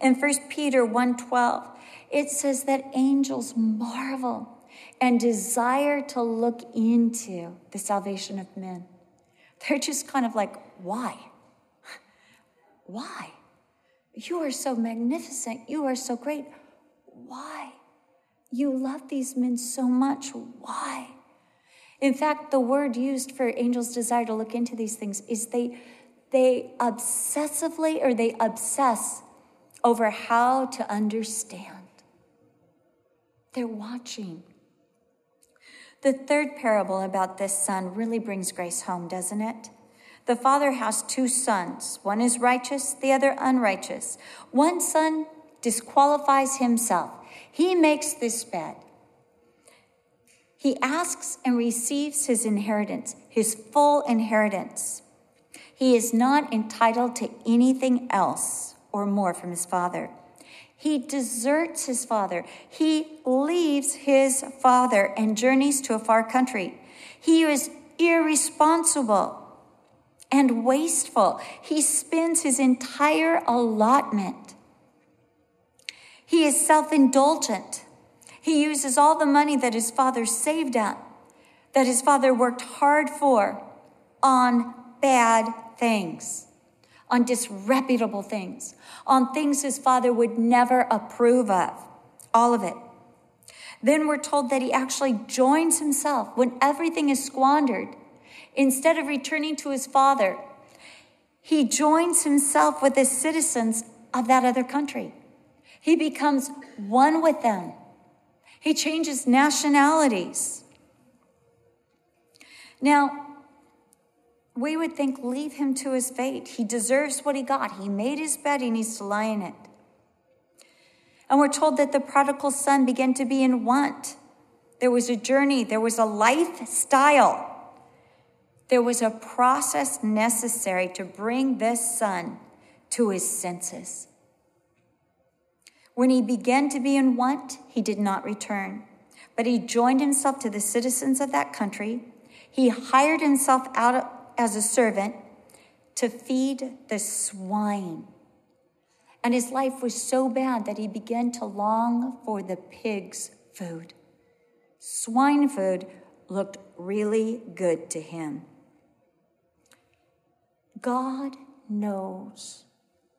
In 1 Peter 1:12, it says that angels marvel and desire to look into the salvation of men. They're just kind of like, why? Why? You are so magnificent. You are so great. Why? You love these men so much. Why? In fact, the word used for angels' desire to look into these things is they, they obsessively or they obsess over how to understand. They're watching. The third parable about this son really brings grace home, doesn't it? The father has two sons. One is righteous, the other unrighteous. One son disqualifies himself. He makes this bed. He asks and receives his inheritance, his full inheritance. He is not entitled to anything else or more from his father. He deserts his father. He leaves his father and journeys to a far country. He is irresponsible and wasteful. He spends his entire allotment. He is self indulgent. He uses all the money that his father saved up, that his father worked hard for, on bad things, on disreputable things, on things his father would never approve of. All of it. Then we're told that he actually joins himself when everything is squandered Instead of returning to his father, he joins himself with the citizens of that other country. He becomes one with them. He changes nationalities. Now, we would think, leave him to his fate. He deserves what he got. He made his bed, he needs to lie in it. And we're told that the prodigal son began to be in want. There was a journey, there was a lifestyle there was a process necessary to bring this son to his senses. When he began to be in want, he did not return, but he joined himself to the citizens of that country. He hired himself out as a servant to feed the swine. And his life was so bad that he began to long for the pig's food. Swine food looked really good to him. God knows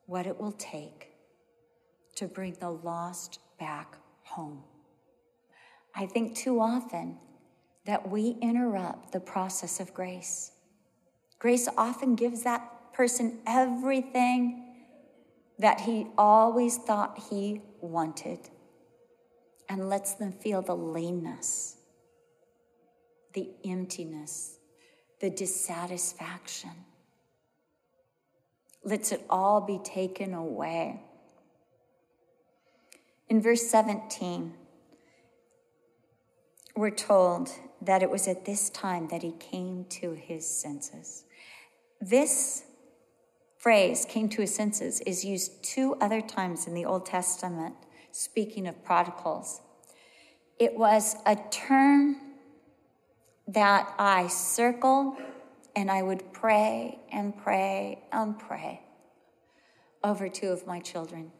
what it will take to bring the lost back home. I think too often that we interrupt the process of grace. Grace often gives that person everything that he always thought he wanted and lets them feel the lameness, the emptiness, the dissatisfaction lets it all be taken away. In verse 17, we're told that it was at this time that he came to his senses. This phrase, came to his senses, is used two other times in the Old Testament, speaking of prodigals. It was a term that I circle and I would pray and pray and pray over two of my children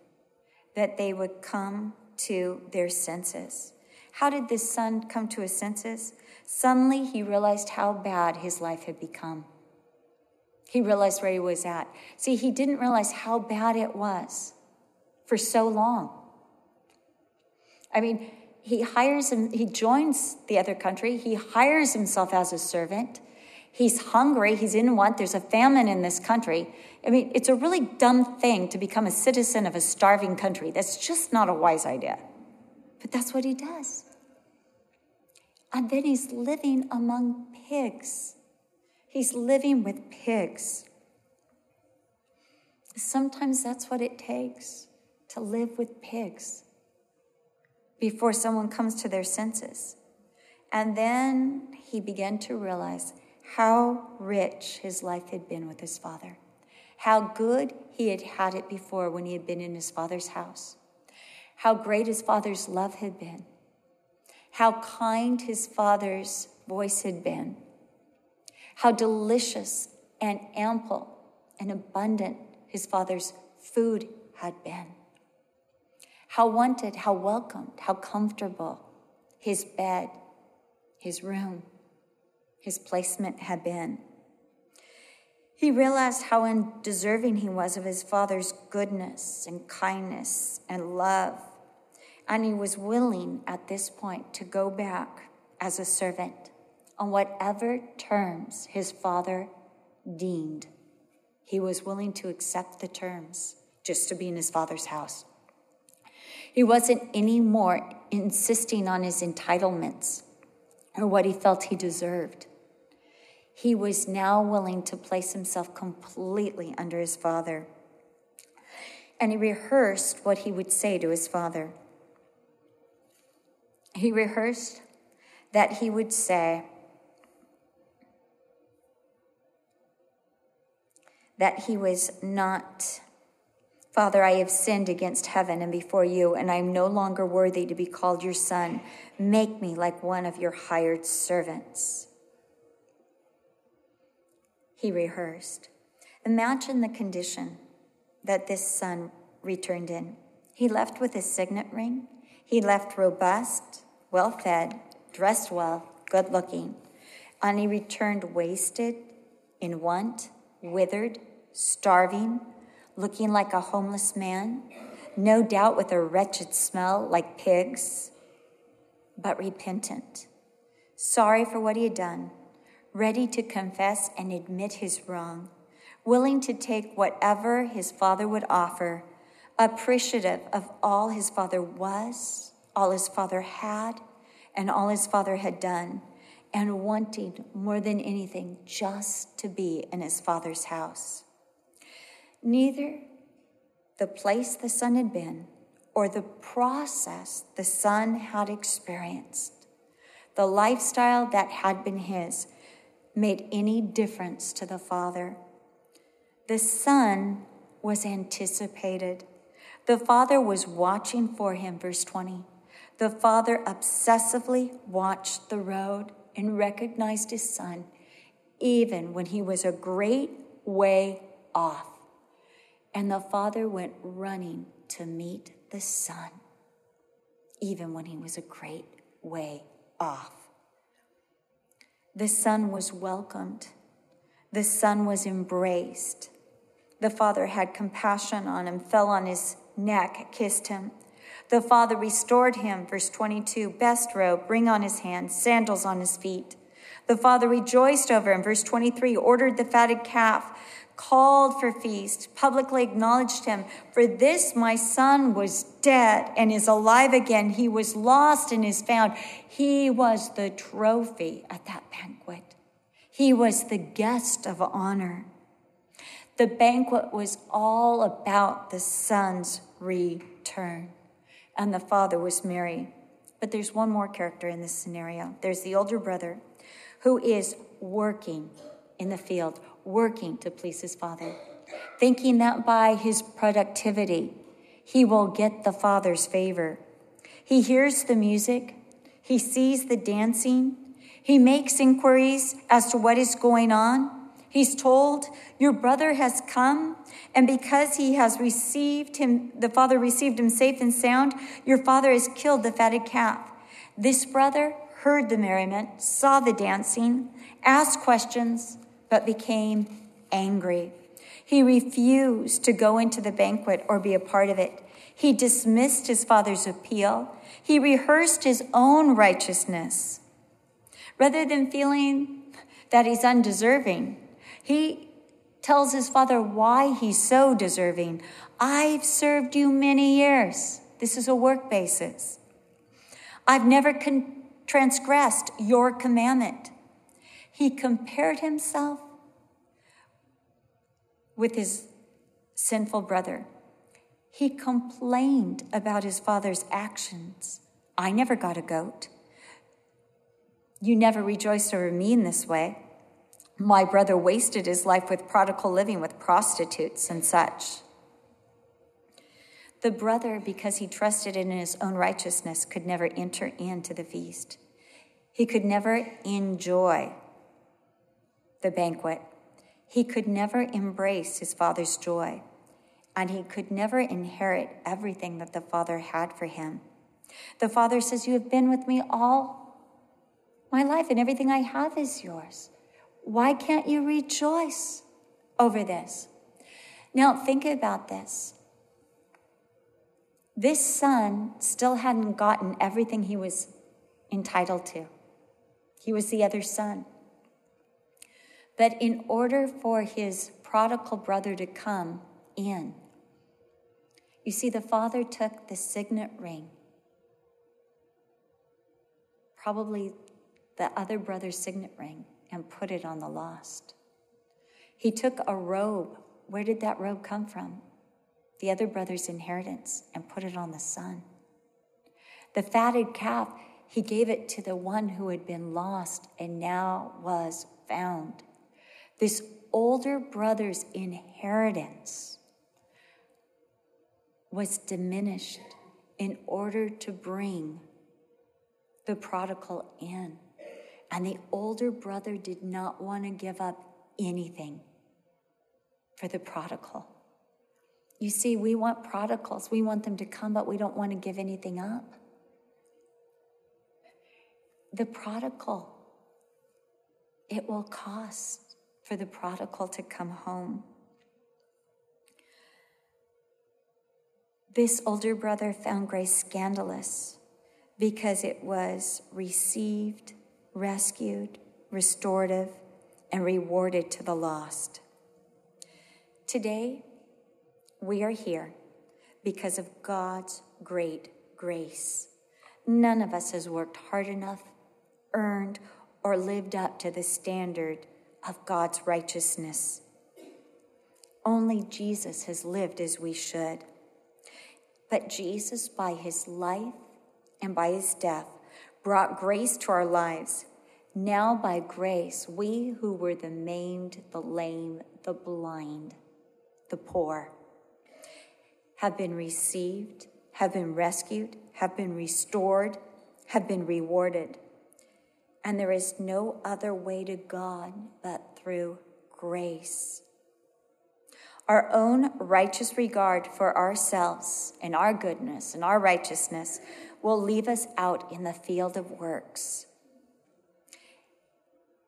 that they would come to their senses. How did this son come to his senses? Suddenly, he realized how bad his life had become. He realized where he was at. See, he didn't realize how bad it was for so long. I mean, he hires him, he joins the other country, he hires himself as a servant. He's hungry, he's in want, there's a famine in this country. I mean, it's a really dumb thing to become a citizen of a starving country. That's just not a wise idea. But that's what he does. And then he's living among pigs. He's living with pigs. Sometimes that's what it takes to live with pigs before someone comes to their senses. And then he began to realize how rich his life had been with his father, how good he had had it before when he had been in his father's house. how great his father's love had been, how kind his father's voice had been, how delicious and ample and abundant his father's food had been, how wanted, how welcomed, how comfortable his bed, his room, his placement had been. He realized how undeserving he was of his father's goodness and kindness and love. And he was willing at this point to go back as a servant on whatever terms his father deemed. He was willing to accept the terms just to be in his father's house. He wasn't anymore insisting on his entitlements or what he felt he deserved. He was now willing to place himself completely under his father. And he rehearsed what he would say to his father. He rehearsed that he would say, that he was not, Father, I have sinned against heaven and before you, and I am no longer worthy to be called your son. Make me like one of your hired servants. He rehearsed. Imagine the condition that this son returned in. He left with his signet ring. He left robust, well fed, dressed well, good looking. And he returned wasted, in want, withered, starving, looking like a homeless man, no doubt with a wretched smell like pigs, but repentant, sorry for what he had done, ready to confess and admit his wrong, willing to take whatever his father would offer, appreciative of all his father was, all his father had, and all his father had done, and wanting more than anything just to be in his father's house. Neither the place the son had been or the process the son had experienced, the lifestyle that had been his, made any difference to the father. The son was anticipated. The father was watching for him, verse 20. The father obsessively watched the road and recognized his son, even when he was a great way off. And the father went running to meet the son, even when he was a great way off. The son was welcomed, the son was embraced. The father had compassion on him, fell on his neck, kissed him. The father restored him, verse 22, best robe, ring on his hand, sandals on his feet. The father rejoiced over him, verse 23, ordered the fatted calf called for feast, publicly acknowledged him. For this my son was dead and is alive again. He was lost and is found. He was the trophy at that banquet. He was the guest of honor. The banquet was all about the son's return, and the father was merry. But there's one more character in this scenario. There's the older brother who is working in the field, working to please his father, thinking that by his productivity, he will get the father's favor. He hears the music, he sees the dancing, he makes inquiries as to what is going on. He's told, Your brother has come, and because he has received him, the father received him safe and sound, your father has killed the fatted calf. This brother heard the merriment, saw the dancing, asked questions, but became angry. He refused to go into the banquet or be a part of it. He dismissed his father's appeal. He rehearsed his own righteousness. Rather than feeling that he's undeserving, he tells his father why he's so deserving. I've served you many years. This is a work basis. I've never con- transgressed your commandment. He compared himself with his sinful brother. He complained about his father's actions. I never got a goat. You never rejoiced over me in this way. My brother wasted his life with prodigal living with prostitutes and such. The brother, because he trusted in his own righteousness, could never enter into the feast. He could never enjoy the banquet. He could never embrace his father's joy. And he could never inherit everything that the father had for him. The father says, You have been with me all my life, and everything I have is yours. Why can't you rejoice over this? Now, think about this. This son still hadn't gotten everything he was entitled to. He was the other son. But in order for his prodigal brother to come in, you see, the father took the signet ring, probably the other brother's signet ring, and put it on the lost. He took a robe. Where did that robe come from? the other brother's inheritance and put it on the son. The fatted calf, he gave it to the one who had been lost and now was found. This older brother's inheritance was diminished in order to bring the prodigal in. And the older brother did not want to give up anything for the prodigal. You see, we want prodigals. We want them to come, but we don't want to give anything up. The prodigal, it will cost for the prodigal to come home. This older brother found grace scandalous because it was received, rescued, restorative, and rewarded to the lost. Today, we are here because of God's great grace. None of us has worked hard enough, earned, or lived up to the standard of God's righteousness. Only Jesus has lived as we should. But Jesus, by his life and by his death, brought grace to our lives. Now, by grace, we who were the maimed, the lame, the blind, the poor, have been received, have been rescued, have been restored, have been rewarded. And there is no other way to God but through grace. Our own righteous regard for ourselves and our goodness and our righteousness will leave us out in the field of works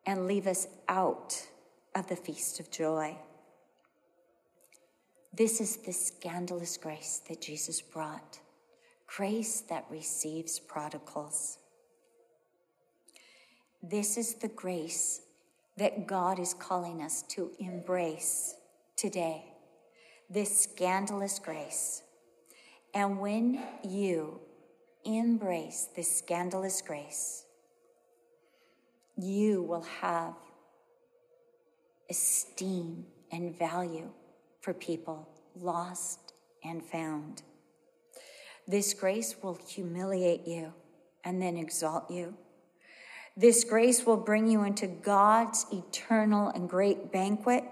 and leave us out of the feast of joy. This is the scandalous grace that Jesus brought grace that receives prodigals. This is the grace that God is calling us to embrace today. This scandalous grace. And when you embrace this scandalous grace, you will have esteem and value for people lost and found. This grace will humiliate you and then exalt you. This grace will bring you into God's eternal and great banquet,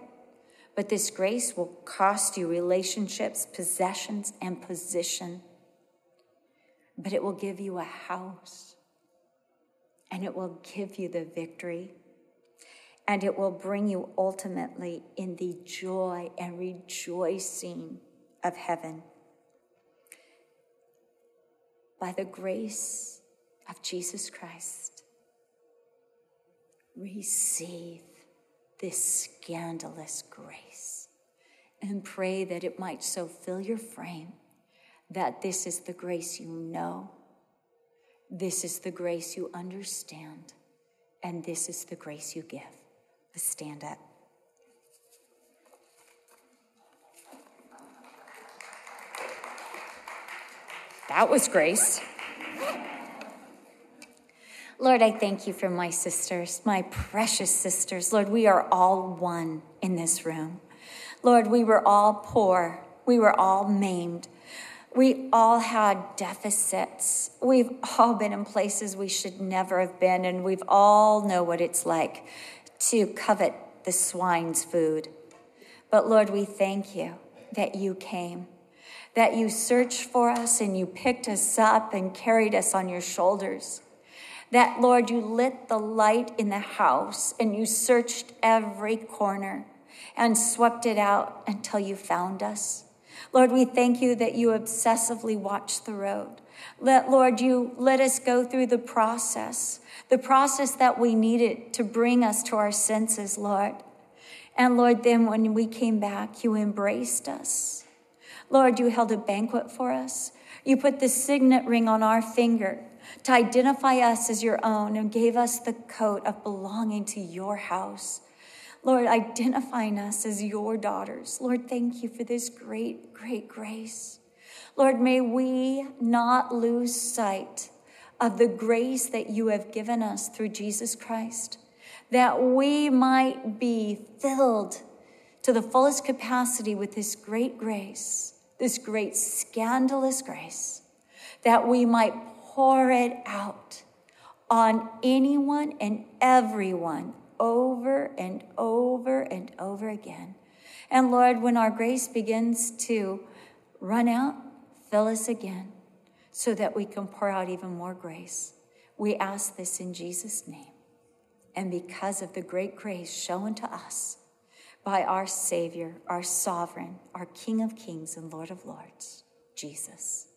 but this grace will cost you relationships, possessions, and position. But it will give you a house and it will give you the victory and it will bring you ultimately in the joy and rejoicing of heaven. By the grace of Jesus Christ, receive this scandalous grace and pray that it might so fill your frame that this is the grace you know, this is the grace you understand, and this is the grace you give stand up. That was grace. Lord, I thank you for my sisters, my precious sisters. Lord, we are all one in this room. Lord, we were all poor. We were all maimed. We all had deficits. We've all been in places we should never have been, and we've all know what it's like to covet the swine's food. But Lord, we thank you that you came, that you searched for us and you picked us up and carried us on your shoulders. That, Lord, you lit the light in the house and you searched every corner and swept it out until you found us. Lord, we thank you that you obsessively watch the road. Let, Lord, you let us go through the process, the process that we needed to bring us to our senses, Lord. And Lord, then when we came back, you embraced us. Lord, you held a banquet for us. You put the signet ring on our finger to identify us as your own and gave us the coat of belonging to your house. Lord, identifying us as your daughters. Lord, thank you for this great, great grace. Lord, may we not lose sight of the grace that you have given us through Jesus Christ, that we might be filled to the fullest capacity with this great grace, this great scandalous grace, that we might pour it out on anyone and everyone over and over and over again. And Lord, when our grace begins to run out, fill us again so that we can pour out even more grace. We ask this in Jesus' name. And because of the great grace shown to us by our Savior, our Sovereign, our King of Kings and Lord of Lords, Jesus.